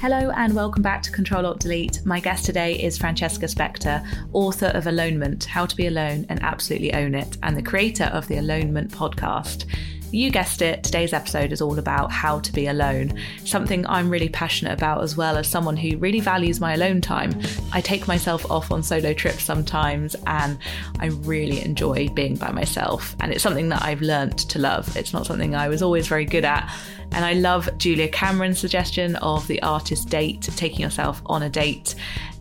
Hello and welcome back to Control Alt Delete. My guest today is Francesca Spector, author of Alonement How to Be Alone and Absolutely Own It, and the creator of the Alonement podcast. You guessed it, today's episode is all about how to be alone, something I'm really passionate about as well as someone who really values my alone time. I take myself off on solo trips sometimes and I really enjoy being by myself. And it's something that I've learnt to love. It's not something I was always very good at. And I love Julia Cameron's suggestion of the artist date, taking yourself on a date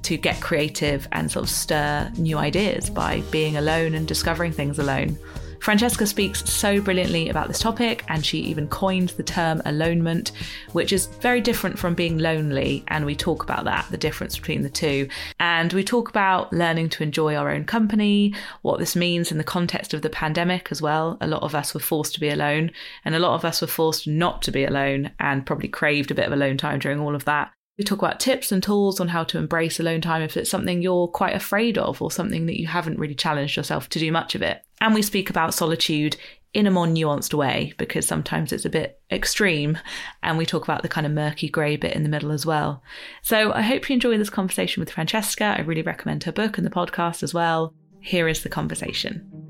to get creative and sort of stir new ideas by being alone and discovering things alone. Francesca speaks so brilliantly about this topic, and she even coined the term alonement, which is very different from being lonely. And we talk about that, the difference between the two. And we talk about learning to enjoy our own company, what this means in the context of the pandemic as well. A lot of us were forced to be alone, and a lot of us were forced not to be alone and probably craved a bit of alone time during all of that. We talk about tips and tools on how to embrace alone time if it's something you're quite afraid of or something that you haven't really challenged yourself to do much of it. And we speak about solitude in a more nuanced way because sometimes it's a bit extreme and we talk about the kind of murky grey bit in the middle as well. So I hope you enjoy this conversation with Francesca. I really recommend her book and the podcast as well. Here is the conversation.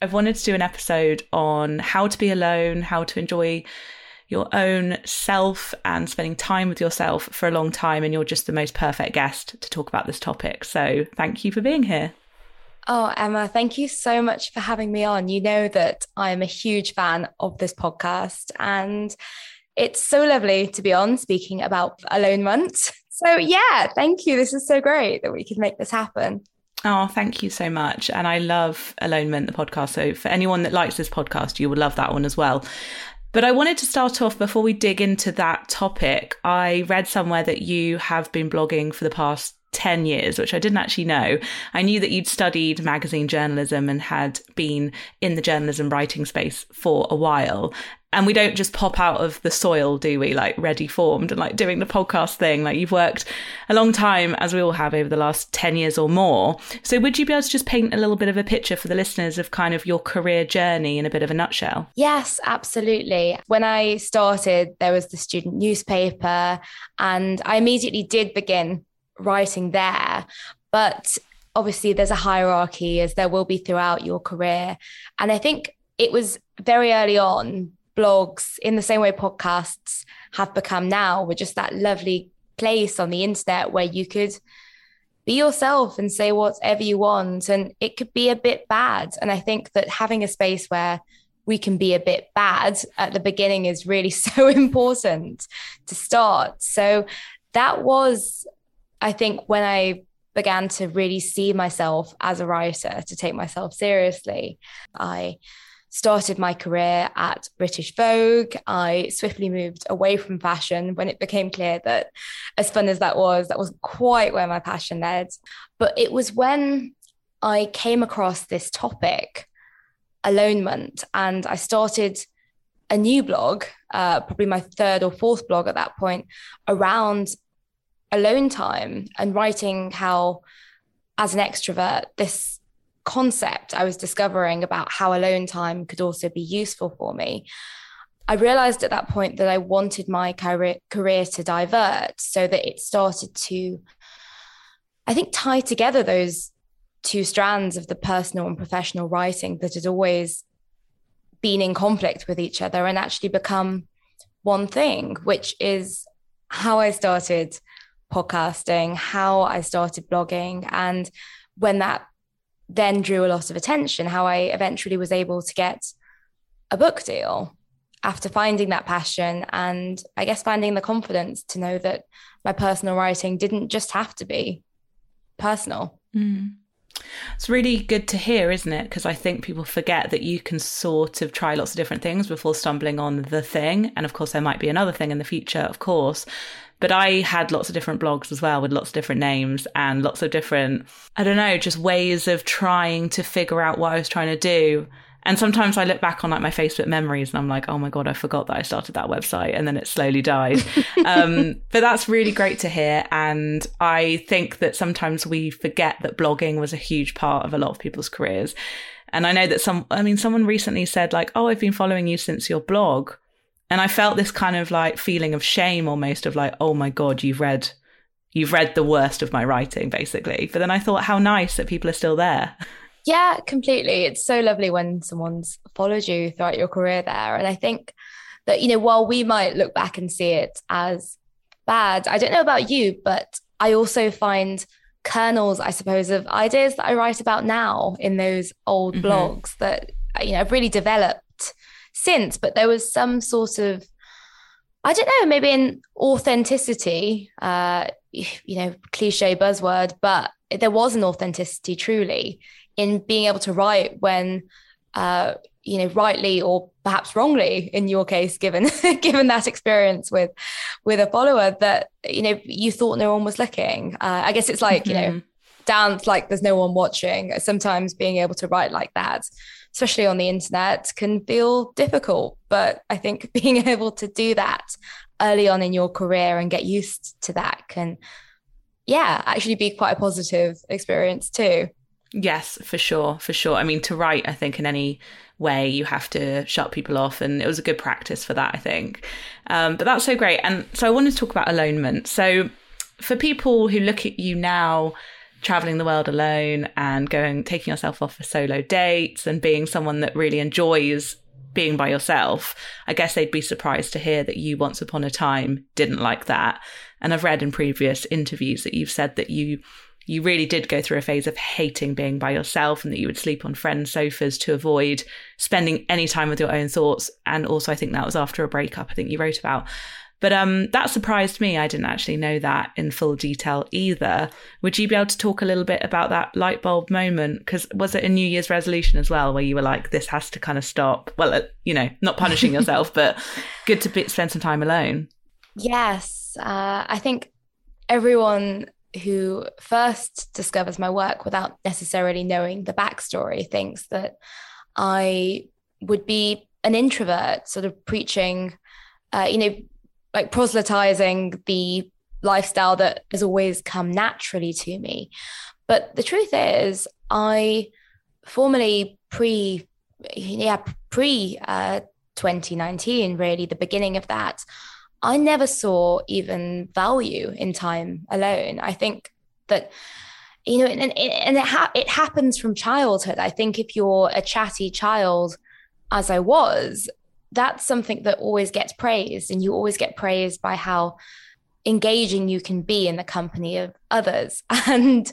I've wanted to do an episode on how to be alone, how to enjoy your own self and spending time with yourself for a long time. And you're just the most perfect guest to talk about this topic. So thank you for being here. Oh, Emma, thank you so much for having me on. You know that I'm a huge fan of this podcast, and it's so lovely to be on speaking about alonement. So, yeah, thank you. This is so great that we could make this happen. Oh, thank you so much. And I love Alonement, the podcast. So for anyone that likes this podcast, you would love that one as well. But I wanted to start off before we dig into that topic. I read somewhere that you have been blogging for the past 10 years, which I didn't actually know. I knew that you'd studied magazine journalism and had been in the journalism writing space for a while. And we don't just pop out of the soil, do we? Like ready formed and like doing the podcast thing. Like you've worked a long time, as we all have over the last 10 years or more. So would you be able to just paint a little bit of a picture for the listeners of kind of your career journey in a bit of a nutshell? Yes, absolutely. When I started, there was the student newspaper, and I immediately did begin writing there. But obviously, there's a hierarchy, as there will be throughout your career. And I think it was very early on blogs in the same way podcasts have become now with just that lovely place on the internet where you could be yourself and say whatever you want. And it could be a bit bad. And i think that having a space where we can be a bit bad at the beginning is really so important to start. So that was i think when i began to really see myself as a writer to take myself seriously. I started my career at British Vogue. I swiftly moved away from fashion when it became clear that, as fun as that was, that wasn't quite where my passion led. But it was when I came across this topic, alonement, and I started a new blog, uh, probably my third or fourth blog at that point, around alone time and writing how, as an extrovert, this concept I was discovering about how alone time could also be useful for me, I realized at that point that I wanted my career, career to divert so that it started to, I think, tie together those two strands of the personal and professional writing that had always been in conflict with each other and actually become one thing, which is how I started podcasting, how I started blogging. And when that then drew a lot of attention how I eventually was able to get a book deal after finding that passion and I guess finding the confidence to know that my personal writing didn't just have to be personal. Mm. It's really good to hear, isn't it? Because I think people forget that you can sort of try lots of different things before stumbling on the thing. And of course, there might be another thing in the future, of course. But I had lots of different blogs as well with lots of different names and lots of different, I don't know, just ways of trying to figure out what I was trying to do. And sometimes I look back on like my Facebook memories and I'm like, oh my God, I forgot that I started that website and then it slowly died. um, but that's really great to hear. And I think that sometimes we forget that blogging was a huge part of a lot of people's careers. And I know that some, I mean, someone recently said, like, oh, I've been following you since your blog. And I felt this kind of like feeling of shame almost of like, oh my God, you've read, you've read the worst of my writing, basically. But then I thought, how nice that people are still there. Yeah, completely. It's so lovely when someone's followed you throughout your career there. And I think that, you know, while we might look back and see it as bad, I don't know about you, but I also find kernels, I suppose, of ideas that I write about now in those old mm-hmm. blogs that you know I've really developed since. But there was some sort of I don't know, maybe an authenticity, uh, you know, cliche buzzword, but there was an authenticity truly in being able to write when uh, you know rightly or perhaps wrongly in your case given given that experience with with a follower that you know you thought no one was looking uh, i guess it's like mm-hmm. you know mm-hmm. dance like there's no one watching sometimes being able to write like that especially on the internet can feel difficult but i think being able to do that early on in your career and get used to that can yeah actually be quite a positive experience too Yes, for sure, for sure. I mean, to write, I think in any way you have to shut people off, and it was a good practice for that, I think. Um, but that's so great. And so I wanted to talk about alonement. So for people who look at you now, traveling the world alone and going, taking yourself off for solo dates and being someone that really enjoys being by yourself, I guess they'd be surprised to hear that you once upon a time didn't like that. And I've read in previous interviews that you've said that you you really did go through a phase of hating being by yourself and that you would sleep on friends' sofas to avoid spending any time with your own thoughts. And also, I think that was after a breakup, I think you wrote about. But um, that surprised me. I didn't actually know that in full detail either. Would you be able to talk a little bit about that light bulb moment? Because was it a New Year's resolution as well, where you were like, this has to kind of stop? Well, uh, you know, not punishing yourself, but good to be- spend some time alone. Yes. Uh, I think everyone who first discovers my work without necessarily knowing the backstory thinks that I would be an introvert, sort of preaching, uh, you know, like proselytizing the lifestyle that has always come naturally to me. But the truth is, I formerly pre, yeah, pre uh, 2019, really, the beginning of that, I never saw even value in time alone. I think that you know, and, and it, ha- it happens from childhood. I think if you're a chatty child, as I was, that's something that always gets praised, and you always get praised by how engaging you can be in the company of others. And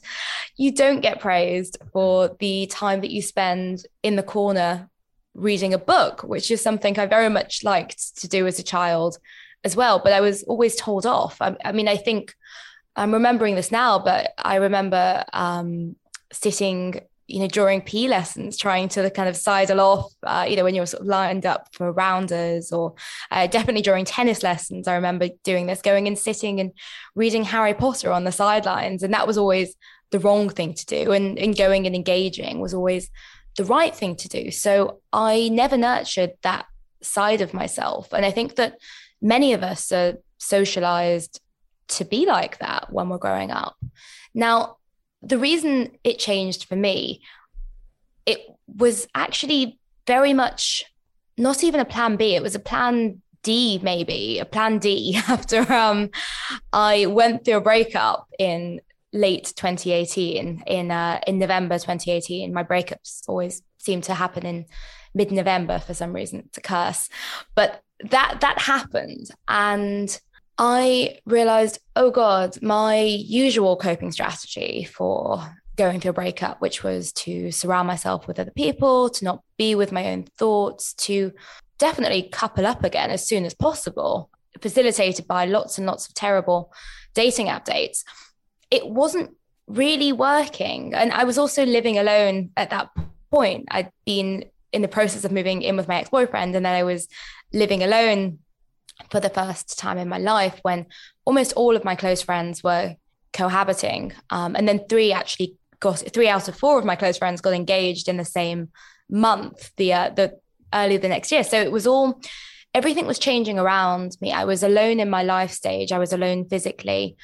you don't get praised for the time that you spend in the corner reading a book, which is something I very much liked to do as a child as well. But I was always told off. I, I mean, I think I'm remembering this now, but I remember um, sitting, you know, during P lessons, trying to kind of sidle off, uh, you know, when you're sort of lined up for rounders, or uh, definitely during tennis lessons. I remember doing this, going and sitting and reading Harry Potter on the sidelines, and that was always the wrong thing to do, and, and going and engaging was always the right thing to do. So I never nurtured that side of myself, and I think that many of us are socialized to be like that when we're growing up. Now, the reason it changed for me, it was actually very much not even a plan B, it was a plan D, maybe a plan D after um, I went through a breakup in late 2018 in uh, in November 2018 my breakups always seem to happen in mid-November for some reason it's a curse. But that that happened and I realized, oh God, my usual coping strategy for going through a breakup, which was to surround myself with other people, to not be with my own thoughts, to definitely couple up again as soon as possible, facilitated by lots and lots of terrible dating updates. It wasn't really working. And I was also living alone at that point. I'd been in the process of moving in with my ex boyfriend, and then I was living alone for the first time in my life when almost all of my close friends were cohabiting. Um, and then three actually got three out of four of my close friends got engaged in the same month, the uh, the early the next year. So it was all everything was changing around me. I was alone in my life stage. I was alone physically.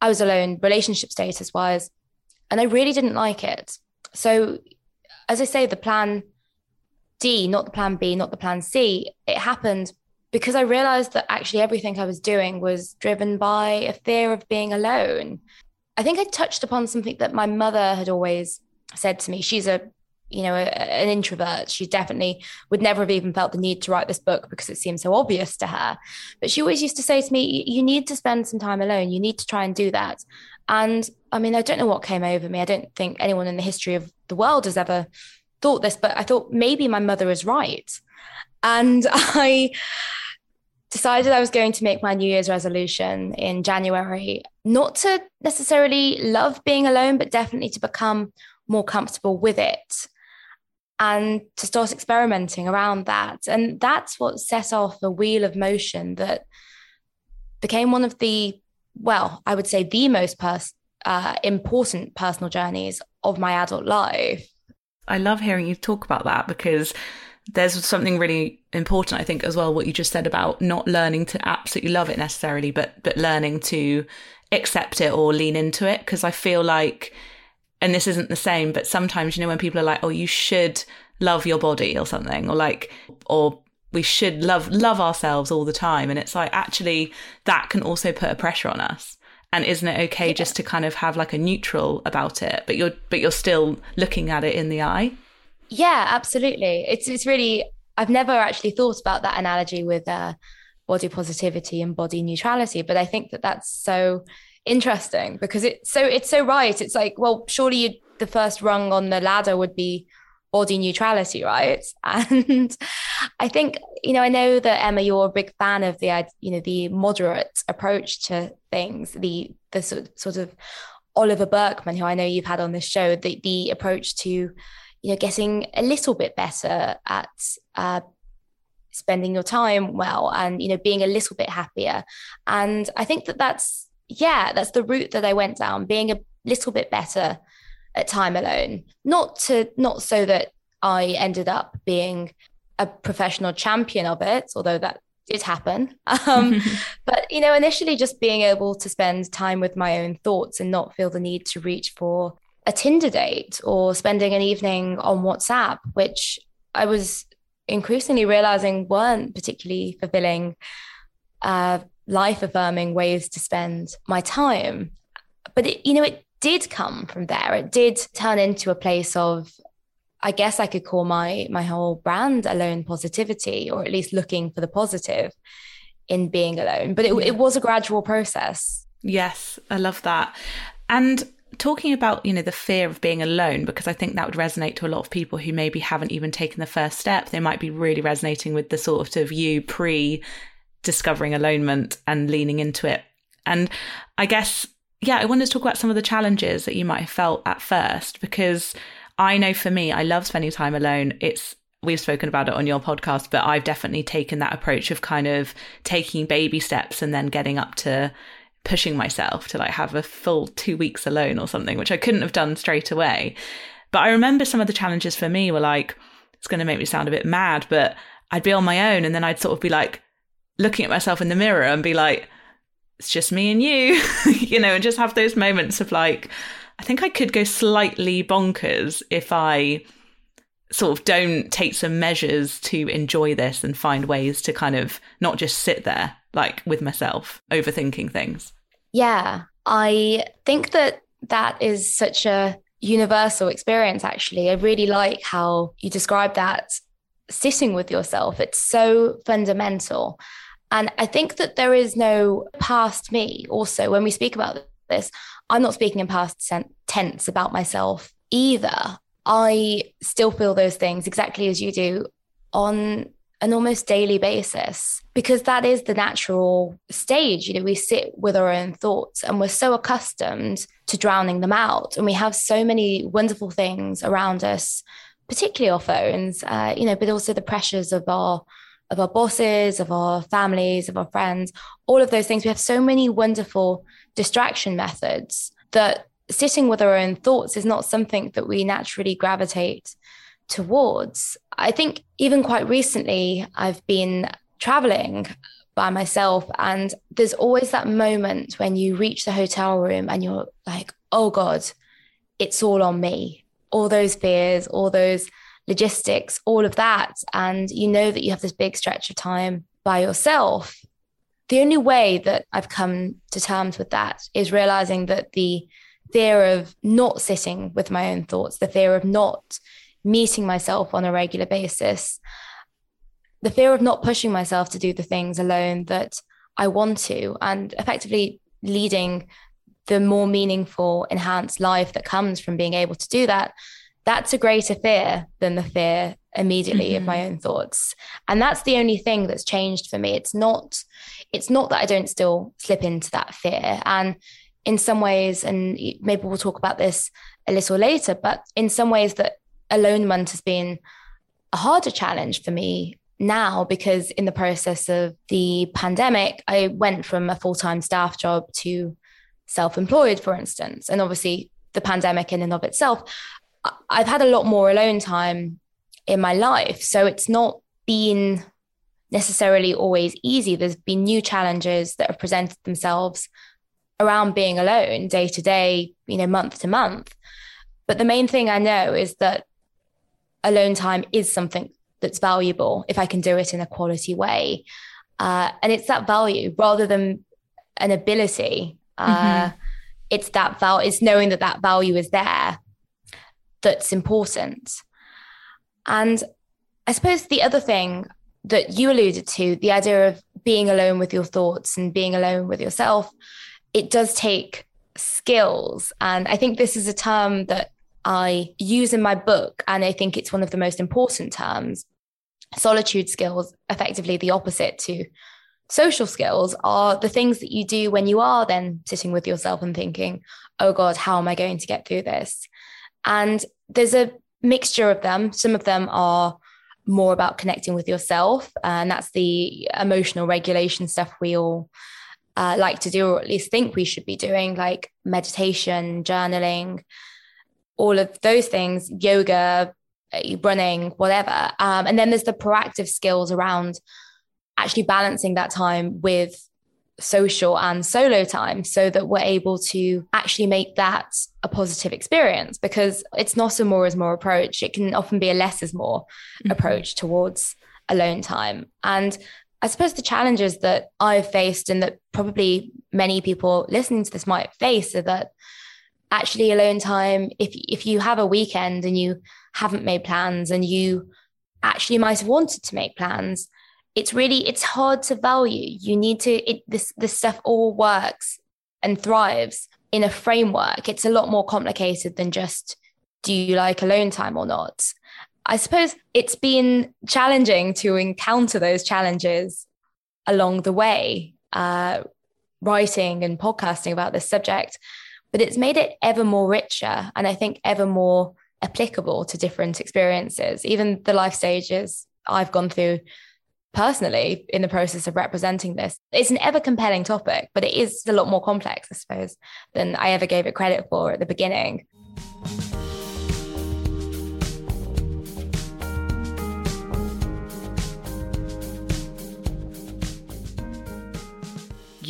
I was alone relationship status wise, and I really didn't like it. So as I say, the plan D, not the plan B, not the plan C, it happened because I realized that actually everything I was doing was driven by a fear of being alone. I think I touched upon something that my mother had always said to me. She's a you know, a, an introvert. She definitely would never have even felt the need to write this book because it seemed so obvious to her. But she always used to say to me, You need to spend some time alone. You need to try and do that. And I mean, I don't know what came over me. I don't think anyone in the history of the world has ever thought this, but I thought maybe my mother is right. And I decided I was going to make my New Year's resolution in January, not to necessarily love being alone, but definitely to become more comfortable with it and to start experimenting around that. And that's what set off a wheel of motion that became one of the, well, I would say the most pers- uh, important personal journeys of my adult life. I love hearing you talk about that because there's something really important, I think, as well, what you just said about not learning to absolutely love it necessarily, but but learning to accept it or lean into it. Because I feel like, and this isn't the same, but sometimes, you know, when people are like, oh, you should love your body or something, or like, or we should love love ourselves all the time. And it's like actually that can also put a pressure on us. And isn't it okay yeah. just to kind of have like a neutral about it, but you're but you're still looking at it in the eye? Yeah, absolutely. It's it's really I've never actually thought about that analogy with uh, body positivity and body neutrality, but I think that that's so interesting because it's so it's so right. It's like, well, surely the first rung on the ladder would be body neutrality, right? And I think you know, I know that Emma, you're a big fan of the you know the moderate approach to things, the the sort sort of Oliver Burkeman, who I know you've had on this show, the the approach to you know, getting a little bit better at uh, spending your time well and, you know, being a little bit happier. And I think that that's, yeah, that's the route that I went down, being a little bit better at time alone. Not to, not so that I ended up being a professional champion of it, although that did happen. Um, but, you know, initially just being able to spend time with my own thoughts and not feel the need to reach for a Tinder date or spending an evening on WhatsApp, which I was increasingly realizing weren't particularly fulfilling, uh, life affirming ways to spend my time. But it, you know, it did come from there. It did turn into a place of, I guess I could call my my whole brand alone positivity, or at least looking for the positive in being alone. But it, it was a gradual process. Yes, I love that. And talking about you know the fear of being alone because i think that would resonate to a lot of people who maybe haven't even taken the first step. They might be really resonating with the sort of you pre discovering alonement and leaning into it. And i guess yeah i wanted to talk about some of the challenges that you might have felt at first because i know for me i love spending time alone. It's we've spoken about it on your podcast but i've definitely taken that approach of kind of taking baby steps and then getting up to pushing myself to like have a full two weeks alone or something, which I couldn't have done straight away. But I remember some of the challenges for me were like, it's going to make me sound a bit mad, but I'd be on my own and then I'd sort of be like looking at myself in the mirror and be like, it's just me and you, you know, and just have those moments of like, I think I could go slightly bonkers if I sort of don't take some measures to enjoy this and find ways to kind of not just sit there like with myself overthinking things yeah i think that that is such a universal experience actually. I really like how you describe that sitting with yourself. It's so fundamental. And i think that there is no past me also when we speak about this i'm not speaking in past tense about myself either. I still feel those things exactly as you do on an almost daily basis because that is the natural stage. You know, we sit with our own thoughts and we're so accustomed to drowning them out. And we have so many wonderful things around us, particularly our phones, uh, you know, but also the pressures of our of our bosses, of our families, of our friends, all of those things. We have so many wonderful distraction methods that sitting with our own thoughts is not something that we naturally gravitate towards. I think even quite recently, I've been traveling by myself, and there's always that moment when you reach the hotel room and you're like, oh God, it's all on me. all those fears, all those logistics, all of that. And you know that you have this big stretch of time by yourself. The only way that I've come to terms with that is realizing that the fear of not sitting with my own thoughts, the fear of not meeting myself on a regular basis, the fear of not pushing myself to do the things alone that I want to, and effectively leading the more meaningful, enhanced life that comes from being able to do that. That's a greater fear than the fear immediately mm-hmm. of my mm-hmm. own thoughts. And that's the only thing that's changed for me. It's not, it's not that I don't still slip into that fear. And in some ways, and maybe we'll talk about this a little later, but in some ways that alonement has been a harder challenge for me now because in the process of the pandemic, I went from a full time staff job to self employed, for instance. And obviously, the pandemic in and of itself, I've had a lot more alone time in my life. So it's not been necessarily always easy. There's been new challenges that have presented themselves around being alone day to day, you know, month to month. But the main thing I know is that alone time is something that's valuable if I can do it in a quality way. Uh, and it's that value rather than an ability. Uh, mm-hmm. It's that value, it's knowing that that value is there that's important. And I suppose the other thing that you alluded to, the idea of being alone with your thoughts and being alone with yourself, it does take skills. And I think this is a term that I use in my book, and I think it's one of the most important terms. Solitude skills, effectively the opposite to social skills, are the things that you do when you are then sitting with yourself and thinking, oh God, how am I going to get through this? And there's a mixture of them. Some of them are more about connecting with yourself, and that's the emotional regulation stuff we all uh, like to do, or at least think we should be doing, like meditation, journaling, all of those things, yoga, uh, running, whatever. Um, and then there's the proactive skills around actually balancing that time with social and solo time so that we're able to actually make that a positive experience because it's not a more is more approach. It can often be a less is more mm-hmm. approach towards alone time. And I suppose the challenges that I've faced and that probably many people listening to this might face are that actually alone time. If if you have a weekend and you haven't made plans and you actually might have wanted to make plans it's really it's hard to value. You need to it this this stuff all works and thrives in a framework. It's a lot more complicated than just do you like alone time or not? I suppose it's been challenging to encounter those challenges along the way uh, writing and podcasting about this subject but it's made it ever more richer and I think ever more applicable to different experiences, even the life stages I've gone through personally in the process of representing this. It's an ever compelling topic, but it is a lot more complex, I suppose, than I ever gave it credit for at the beginning.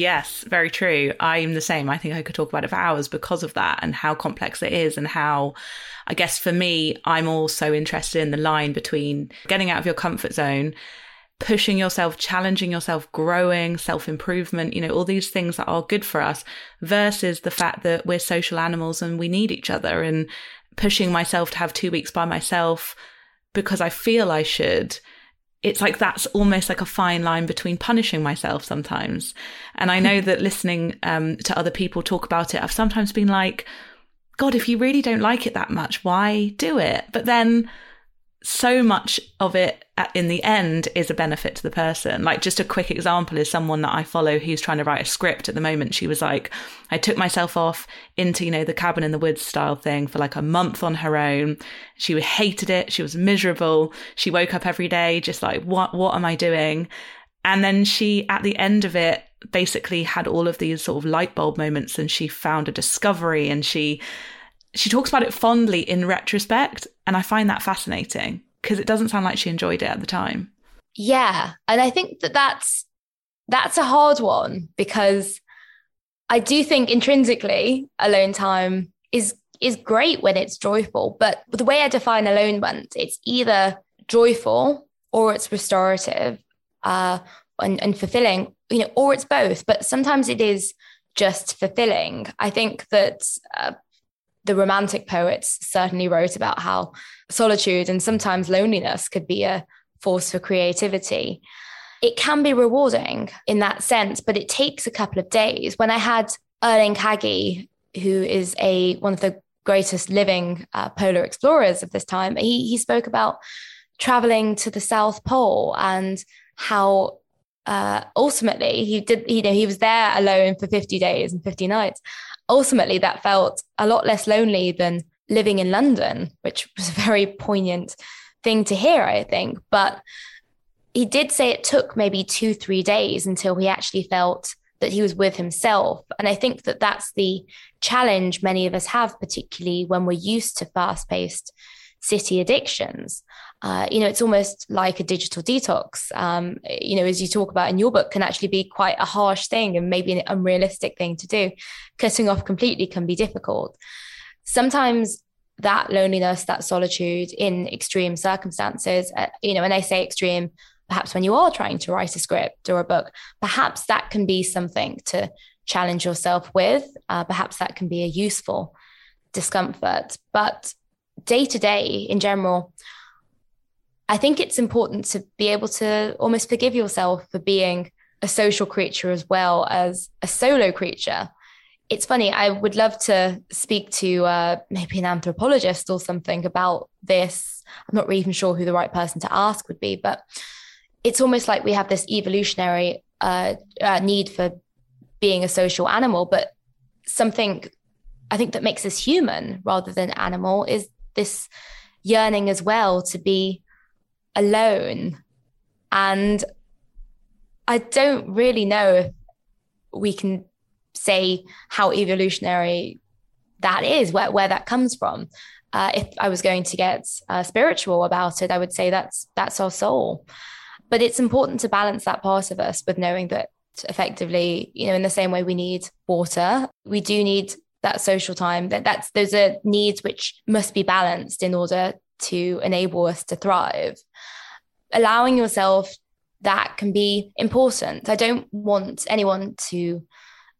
Yes, very true. I'm the same. I think I could talk about it for hours because of that and how complex it is and how I guess for me, I'm also interested in the line between getting out of your comfort zone, pushing yourself, challenging yourself, growing, self improvement, you know, all these things that are good for us versus the fact that we're social animals and we need each other and pushing myself to have two weeks by myself because I feel I should it's like that's almost like a fine line between punishing myself sometimes. And I know that listening um, to other people talk about it, I've sometimes been like, God, if you really don't like it that much, why do it? But then so much of it in the end is a benefit to the person. Like just a quick example is someone that I follow who's trying to write a script at the moment. She was like, I took myself off into, you know, the cabin in the woods style thing for like a month on her own. She hated it. She was miserable. She woke up every day just like, what, what am I doing? And then she, at the end of it, basically had all of these sort of light bulb moments and she found a discovery and she, she talks about it fondly in retrospect. And I find that fascinating because it doesn't sound like she enjoyed it at the time. Yeah. And I think that that's, that's a hard one because I do think intrinsically alone time is is great when it's joyful. But the way I define alone alonement, it's either joyful or it's restorative uh, and, and fulfilling, you know, or it's both. But sometimes it is just fulfilling. I think that uh, the romantic poets certainly wrote about how solitude and sometimes loneliness could be a force for creativity. It can be rewarding in that sense, but it takes a couple of days. When I had Erling Kagge, who is a one of the greatest living uh, polar explorers of this time, he he spoke about traveling to the South Pole and how uh, ultimately he did you know he was there alone for 50 days and 50 nights ultimately that felt a lot less lonely than living in london which was a very poignant thing to hear i think. But he did say it took maybe two three days until he actually felt that he was with himself. And i think that that's the challenge many of us have particularly when we're used to fast paced city addictions uh, you know, it's almost like a digital detox. Um, you know, as you talk about in your book, can actually be quite a harsh thing and maybe an unrealistic thing to do. Cutting off completely can be difficult. Sometimes that loneliness, that solitude in extreme circumstances, uh, you know, when I say extreme, perhaps when you are trying to write a script or a book, perhaps that can be something to challenge yourself with. Uh, perhaps that can be a useful discomfort. But day to day, in general, I think it's important to be able to almost forgive yourself for being a social creature as well as a solo creature. It's funny, I would love to speak to uh, maybe an anthropologist or something about this. I'm not even sure who the right person to ask would be, but it's almost like we have this evolutionary uh, uh, need for being a social animal, but something I think that makes us human rather than animal is this yearning as well to be alone. And I don't really know if we can say how evolutionary that is, where, where that comes from. Uh, if I was going to get uh, spiritual about it, I would say that's that's our soul. But it's important to balance that part of us with knowing that effectively, you know, in the same way we need water, we do need that social time. That that's those are needs which must be balanced in order to enable us to thrive. Allowing yourself that can be important. I don't want anyone to,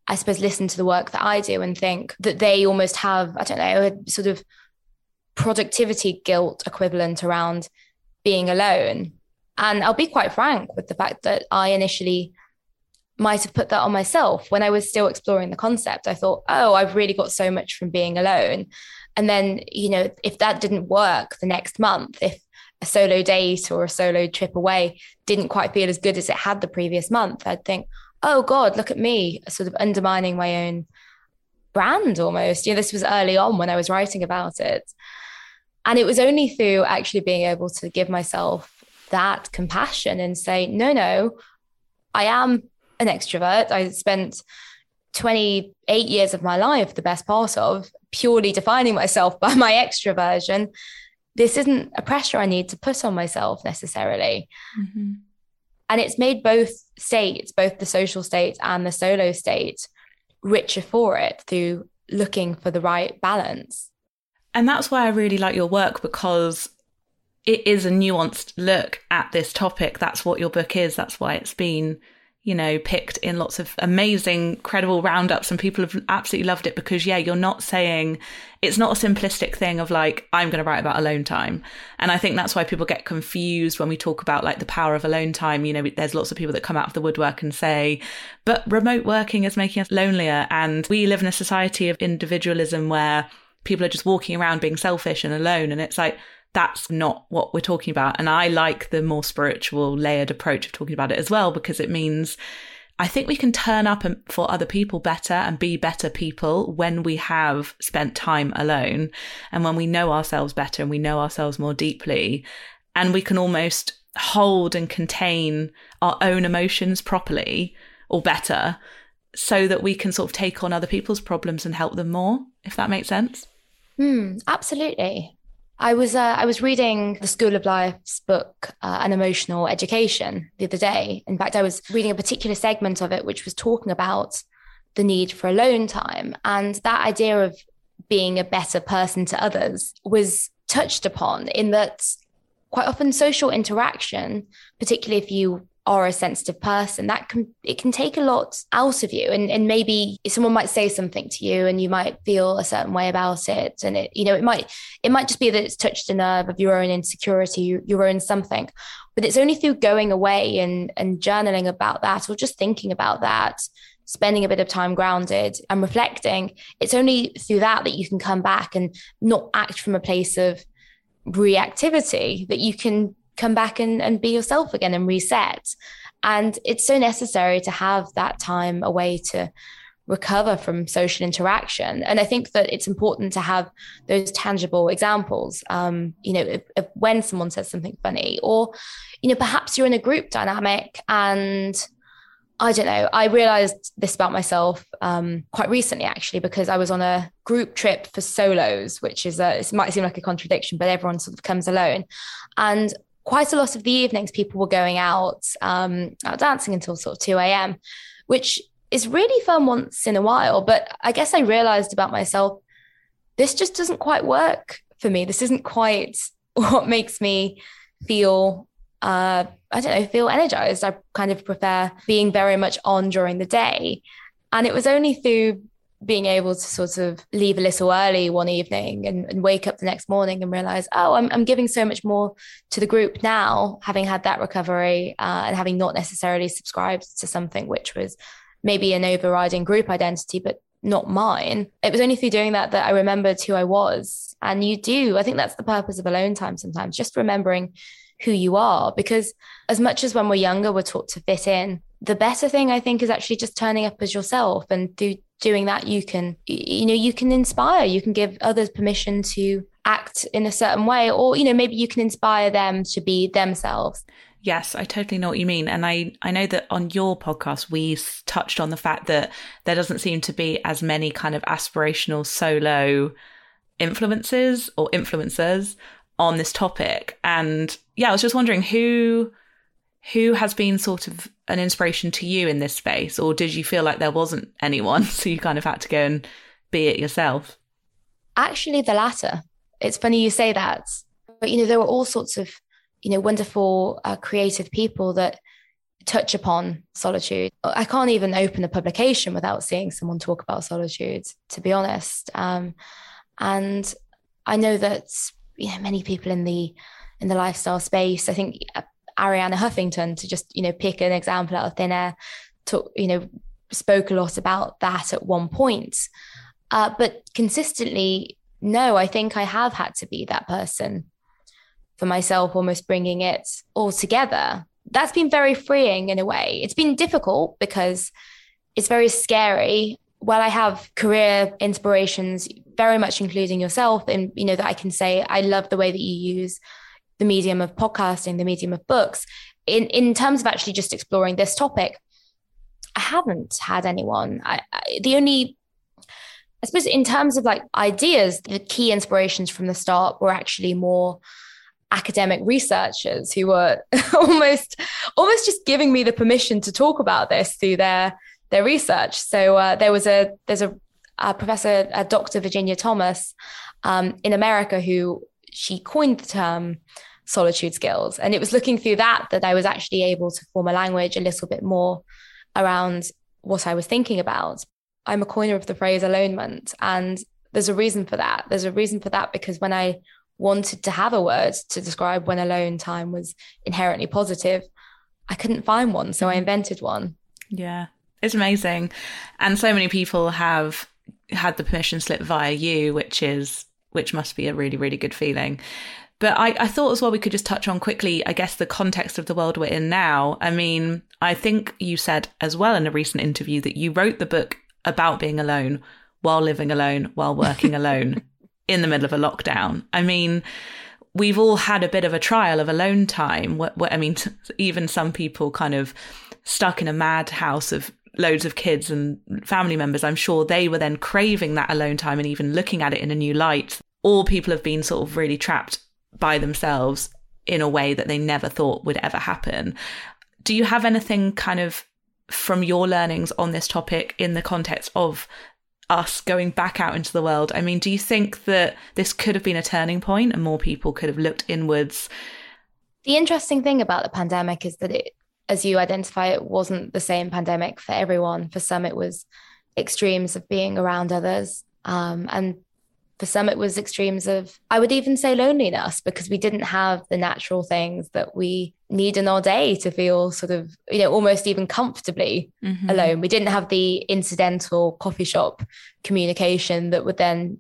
I suppose, listen to the work that I do and think that they almost have, I don't know, a sort of productivity guilt equivalent around being alone. And I'll be quite frank with the fact that I initially might have put that on myself when I was still exploring the concept. I thought, oh, I've really got so much from being alone. And then, you know, if that didn't work the next month, if a solo date or a solo trip away didn't quite feel as good as it had the previous month, I'd think, oh God, look at me, sort of undermining my own brand almost. You know, this was early on when I was writing about it. And it was only through actually being able to give myself that compassion and say, no, no, I am an extrovert. I spent 28 years of my life, the best part of, purely defining myself by my extroversion, this isn't a pressure I need to put on myself necessarily. Mm-hmm. And it's made both states, both the social state and the solo state, richer for it through looking for the right balance. And that's why I really like your work because it is a nuanced look at this topic. That's what your book is. That's why it's been you know, picked in lots of amazing, credible roundups, and people have absolutely loved it because, yeah, you're not saying it's not a simplistic thing of like, I'm going to write about alone time. And I think that's why people get confused when we talk about like the power of alone time. You know, there's lots of people that come out of the woodwork and say, but remote working is making us lonelier. And we live in a society of individualism where people are just walking around being selfish and alone. And it's like, that's not what we're talking about. And I like the more spiritual, layered approach of talking about it as well, because it means I think we can turn up for other people better and be better people when we have spent time alone and when we know ourselves better and we know ourselves more deeply. And we can almost hold and contain our own emotions properly or better so that we can sort of take on other people's problems and help them more, if that makes sense. Mm, absolutely. I was uh, I was reading the School of Life's book, uh, An Emotional Education, the other day. In fact, I was reading a particular segment of it, which was talking about the need for alone time and that idea of being a better person to others was touched upon in that quite often social interaction, particularly if you are a sensitive person, that can it can take a lot out of you. And and maybe someone might say something to you and you might feel a certain way about it. And it, you know, it might it might just be that it's touched a nerve of your own insecurity, your own something. But it's only through going away and and journaling about that or just thinking about that spending a bit of time grounded and reflecting, it's only through that that you can come back and not act from a place of reactivity, that you can come back and, and be yourself again and reset. And it's so necessary to have that time away to recover from social interaction. And I think that it's important to have those tangible examples. Um, you know, if, if when someone says something funny, or, you know, perhaps you're in a group dynamic and I don't know. I realized this about myself um, quite recently, actually, because I was on a group trip for solos, which is a, it might seem like a contradiction, but everyone sort of comes alone. And quite a lot of the evenings, people were going out, um, out dancing until sort of 2 a.m., which is really fun once in a while. But I guess I realized about myself, this just doesn't quite work for me. This isn't quite what makes me feel uh, I don't know, feel energized. I kind of prefer being very much on during the day. And it was only through being able to sort of leave a little early one evening and, and wake up the next morning and realize, oh, I'm, I'm, giving so much more to the group now, having had that recovery uh, and having not necessarily subscribed to something which was maybe an overriding group identity, but not mine. It was only through doing that that I remembered who I was. And you do, I think that's the purpose of alone time sometimes, just remembering who you are. Because as much as when we're younger, we're taught to fit in, the better thing I think is actually just turning up as yourself. And through doing that, you can, you know, you can inspire, you can give others permission to act in a certain way, or, you know, maybe you can inspire them to be themselves. Yes, I totally know what you mean. And I, I know that on your podcast, we touched on the fact that there doesn't seem to be as many kind of aspirational solo influences or influencers on this topic. And yeah, I was just wondering who who has been sort of an inspiration to you in this space, or did you feel like there wasn't anyone, so you kind of had to go and be it yourself? Actually, the latter. It's funny you say that, but you know there were all sorts of you know wonderful uh, creative people that touch upon solitude. I can't even open a publication without seeing someone talk about solitude, to be honest. Um, and I know that you know many people in the in the lifestyle space. I think Arianna Huffington, to just you know pick an example out of thin air, took you know spoke a lot about that at one point. Uh, but consistently, no, I think I have had to be that person for myself, almost bringing it all together. That's been very freeing in a way. It's been difficult because it's very scary. While I have career inspirations, very much including yourself, and you know that I can say I love the way that you use the medium of podcasting, the medium of books. In in terms of actually just exploring this topic, I haven't had anyone. I, I, the only, I suppose, in terms of like ideas, the key inspirations from the start were actually more academic researchers who were almost almost just giving me the permission to talk about this through their their research. So uh, there was a there's a, a professor, a Dr. Virginia Thomas um, in America who she coined the term solitude skills. And it was looking through that that I was actually able to form a language a little bit more around what I was thinking about. I'm a coiner of the phrase alonement. And there's a reason for that. There's a reason for that because when I wanted to have a word to describe when alone time was inherently positive, I couldn't find one. So I mm-hmm. invented one. Yeah, it's amazing. And so many people have had the permission slip via you, which is which must be a really, really good feeling. But I, I thought as well we could just touch on quickly, I guess, the context of the world we're in now. I mean, I think you said as well in a recent interview that you wrote the book about being alone while living alone, while working alone in the middle of a lockdown. I mean, we've all had a bit of a trial of alone time. I mean, even some people kind of stuck in a madhouse of loads of kids and family members. I'm sure they were then craving that alone time and even looking at it in a new light. All people have been sort of really trapped by themselves in a way that they never thought would ever happen. Do you have anything kind of from your learnings on this topic in the context of us going back out into the world. I mean, do you think that this could have been a turning point and more people could have looked inwards? The interesting thing about the pandemic is that it, as you identify, it wasn't the same pandemic for everyone. For some, it was extremes of being around others. Um, and for some, it was extremes of, I would even say loneliness because we didn't have the natural things that we need in our day to feel sort of, you know, almost even comfortably mm-hmm. alone. We didn't have the incidental coffee shop communication that would then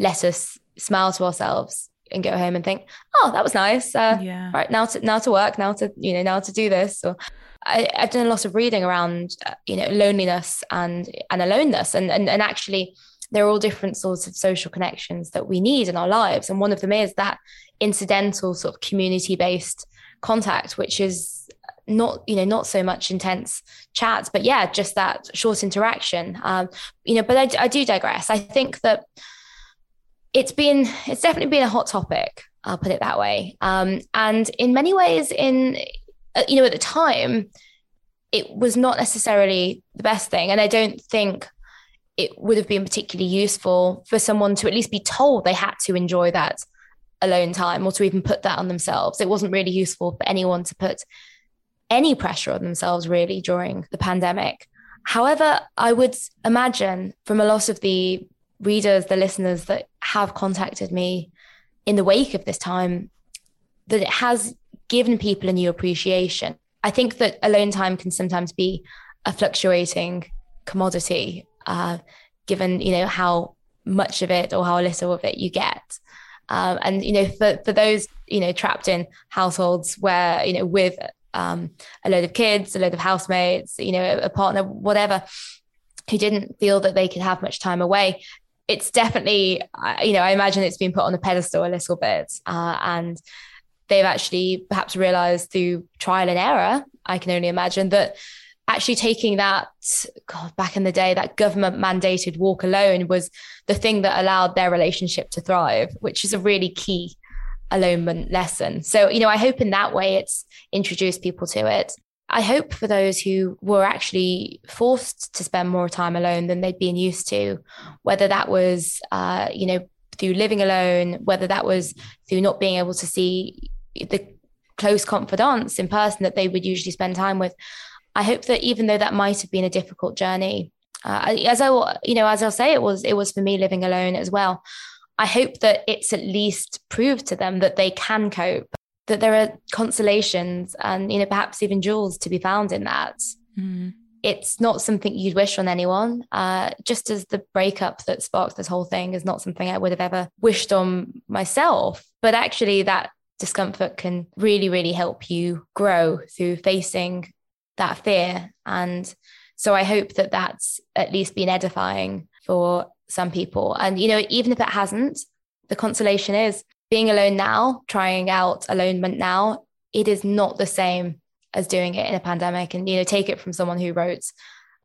let us smile to ourselves and go home and think, oh, that was nice. Uh, yeah. Right now to now to work, now to you know now to do this. Or I, have done a lot of reading around uh, you know loneliness and and aloneness, and and and actually there are all different sorts of social connections that we need in our lives. And one of them is that incidental sort of community based contact, which is not you know not so much intense chats but yeah just that short interaction. Um you know but I, I do digress. I think that it's been it's definitely been a hot topic i'll put it that way. Um and in many ways in uh, you know at the time it was not necessarily the best thing. And i don't think it would have been particularly useful for someone to at least be told they had to enjoy that alone time or to even put that on themselves. It wasn't really useful for anyone to put any pressure on themselves really during the pandemic. However, I would imagine from a lot of the readers, the listeners that have contacted me in the wake of this time, that it has given people a new appreciation. I think that alone time can sometimes be a fluctuating commodity uh, given you know how much of it or how little of it you get. Um, and you know, for for those you know trapped in households where you know with um, a load of kids, a load of housemates, you know, a partner, whatever, who didn't feel that they could have much time away. It's definitely, you know, I imagine it's been put on a pedestal a little bit, uh, and they've actually perhaps realised through trial and error. I can only imagine that actually taking that God, back in the day, that government mandated walk alone was the thing that allowed their relationship to thrive, which is a really key alonement lesson. So, you know, I hope in that way it's introduced people to it. I hope for those who were actually forced to spend more time alone than they'd been used to, whether that was, uh, you know, through living alone, whether that was through not being able to see the close confidants in person that they would usually spend time with. I hope that even though that might have been a difficult journey, uh, as I, you know, as I'll say, it was, it was for me living alone as well. I hope that it's at least proved to them that they can cope, that there are consolations and, you know, perhaps even jewels to be found in that. Mm. It's not something you'd wish on anyone. Uh, just as the breakup that sparked this whole thing is not something I would have ever wished on myself. But actually, that discomfort can really, really help you grow through facing that fear. And so I hope that that's at least been edifying for some people. And, you know, even if it hasn't, the consolation is being alone now, trying out alonement now, it is not the same as doing it in a pandemic. And, you know, take it from someone who wrote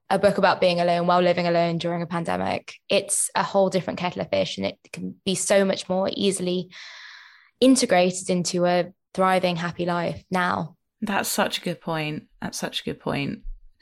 a book about being alone while living alone during a pandemic. It's a whole different kettle of fish and it can be so much more easily integrated into a thriving, happy life now. That's such a good point. That's such a good point.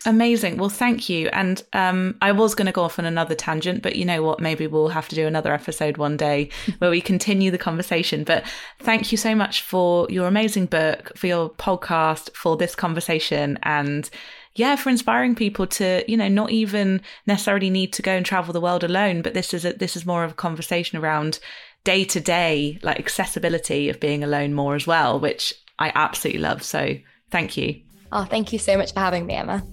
Amazing. Well, thank you. And um, I was going to go off on another tangent, but you know what? Maybe we'll have to do another episode one day where we continue the conversation. But thank you so much for your amazing book, for your podcast, for this conversation, and yeah, for inspiring people to, you know, not even necessarily need to go and travel the world alone, but this is a, this is more of a conversation around day to day, like accessibility of being alone more as well, which I absolutely love. So thank you. Oh, thank you so much for having me, Emma.